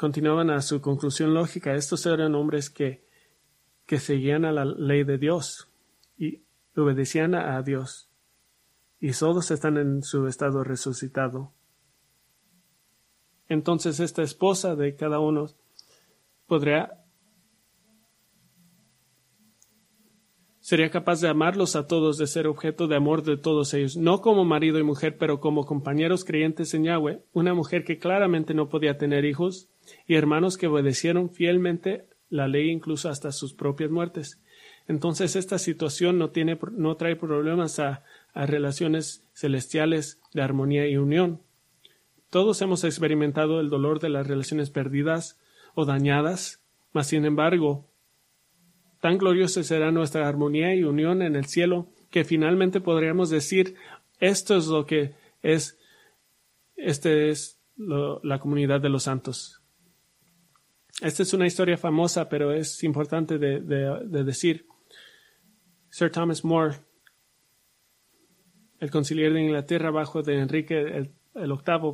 Speaker 1: continuaban a su conclusión lógica, estos eran hombres que, que seguían a la ley de Dios y obedecían a Dios. Y todos están en su estado resucitado. Entonces esta esposa de cada uno podría sería capaz de amarlos a todos, de ser objeto de amor de todos ellos, no como marido y mujer, pero como compañeros creyentes en Yahweh, una mujer que claramente no podía tener hijos, y hermanos que obedecieron fielmente la ley incluso hasta sus propias muertes. Entonces esta situación no, tiene, no trae problemas a, a relaciones celestiales de armonía y unión. Todos hemos experimentado el dolor de las relaciones perdidas o dañadas, mas sin embargo, Tan gloriosa será nuestra armonía y unión en el cielo que finalmente podríamos decir esto es lo que es este es la comunidad de los santos. Esta es una historia famosa, pero es importante de, decir. Sir Thomas More, el conciliar de Inglaterra bajo de Enrique el,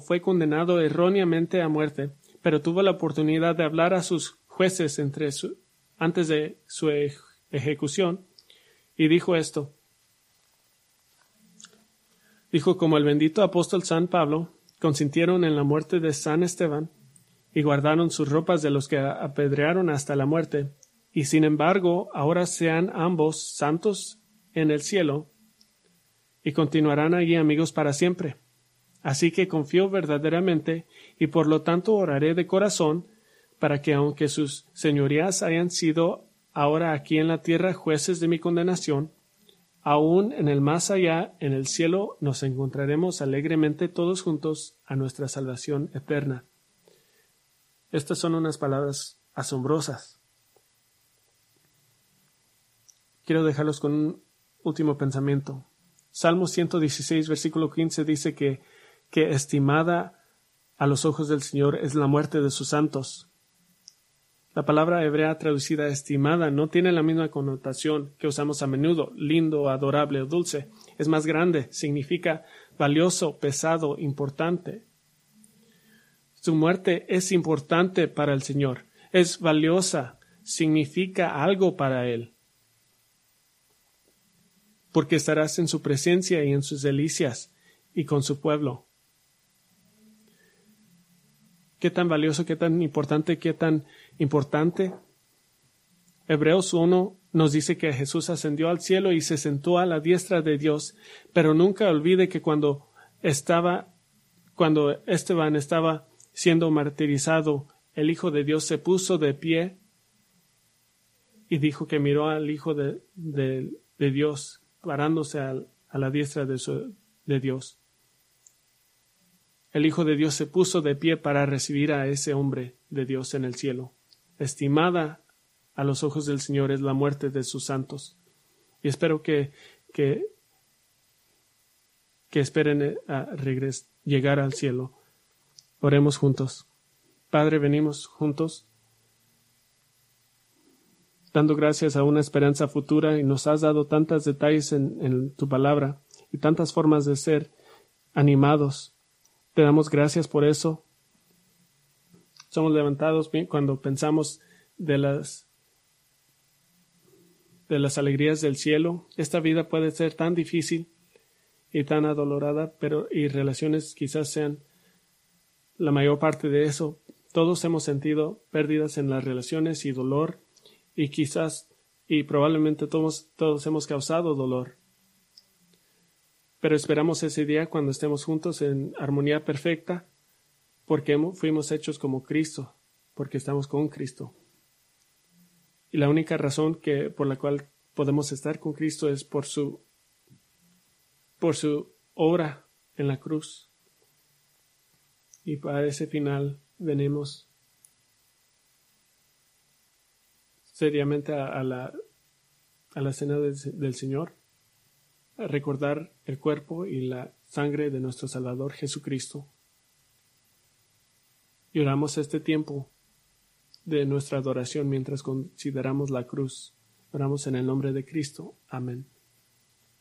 Speaker 1: fue condenado erróneamente a muerte, pero tuvo la oportunidad de hablar a sus jueces entre su, antes de su ejecución y dijo esto. Dijo, como el bendito apóstol San Pablo consintieron en la muerte de San Esteban y guardaron sus ropas de los que apedrearon hasta la muerte, y sin embargo ahora sean ambos santos en el cielo y continuarán allí amigos para siempre. Así que confío verdaderamente y por lo tanto oraré de corazón para que aunque sus señorías hayan sido ahora aquí en la tierra jueces de mi condenación, aún en el más allá, en el cielo, nos encontraremos alegremente todos juntos a nuestra salvación eterna. Estas son unas palabras asombrosas. Quiero dejarlos con un último pensamiento. Salmo 116, versículo 15 dice que, que estimada a los ojos del Señor es la muerte de sus santos. La palabra hebrea traducida estimada no tiene la misma connotación que usamos a menudo, lindo, adorable o dulce. Es más grande, significa valioso, pesado, importante. Su muerte es importante para el Señor, es valiosa, significa algo para Él. Porque estarás en su presencia y en sus delicias y con su pueblo. ¿Qué tan valioso, qué tan importante, qué tan importante? Hebreos 1 nos dice que Jesús ascendió al cielo y se sentó a la diestra de Dios, pero nunca olvide que cuando estaba, cuando Esteban estaba siendo martirizado, el Hijo de Dios se puso de pie y dijo que miró al Hijo de, Dios parándose a, la diestra de, de Dios. El Hijo de Dios se puso de pie para recibir a ese hombre de Dios en el cielo. Estimada a los ojos del Señor es la muerte de sus santos. Y espero que, que, que esperen a llegar al cielo. Oremos juntos. Padre, venimos juntos dando gracias a una esperanza futura y nos has dado tantos detalles en, tu palabra y tantas formas de ser animados. Te damos gracias por eso. Somos levantados cuando pensamos de las de las alegrías del cielo. Esta vida puede ser tan difícil y tan adolorada, pero y relaciones quizás sean la mayor parte de eso. Todos hemos sentido pérdidas en las relaciones y dolor y quizás y probablemente todos, todos hemos causado dolor. Pero esperamos ese día cuando estemos juntos en armonía perfecta porque fuimos hechos como Cristo, porque estamos con Cristo. Y la única razón que, por la cual podemos estar con Cristo es por su, por su obra en la cruz. Y para ese final venimos seriamente a, la, a la cena del Señor, recordar el cuerpo y la sangre de nuestro Salvador Jesucristo. Y oramos este tiempo de nuestra adoración mientras consideramos la cruz. Oramos en el nombre de Cristo. Amén.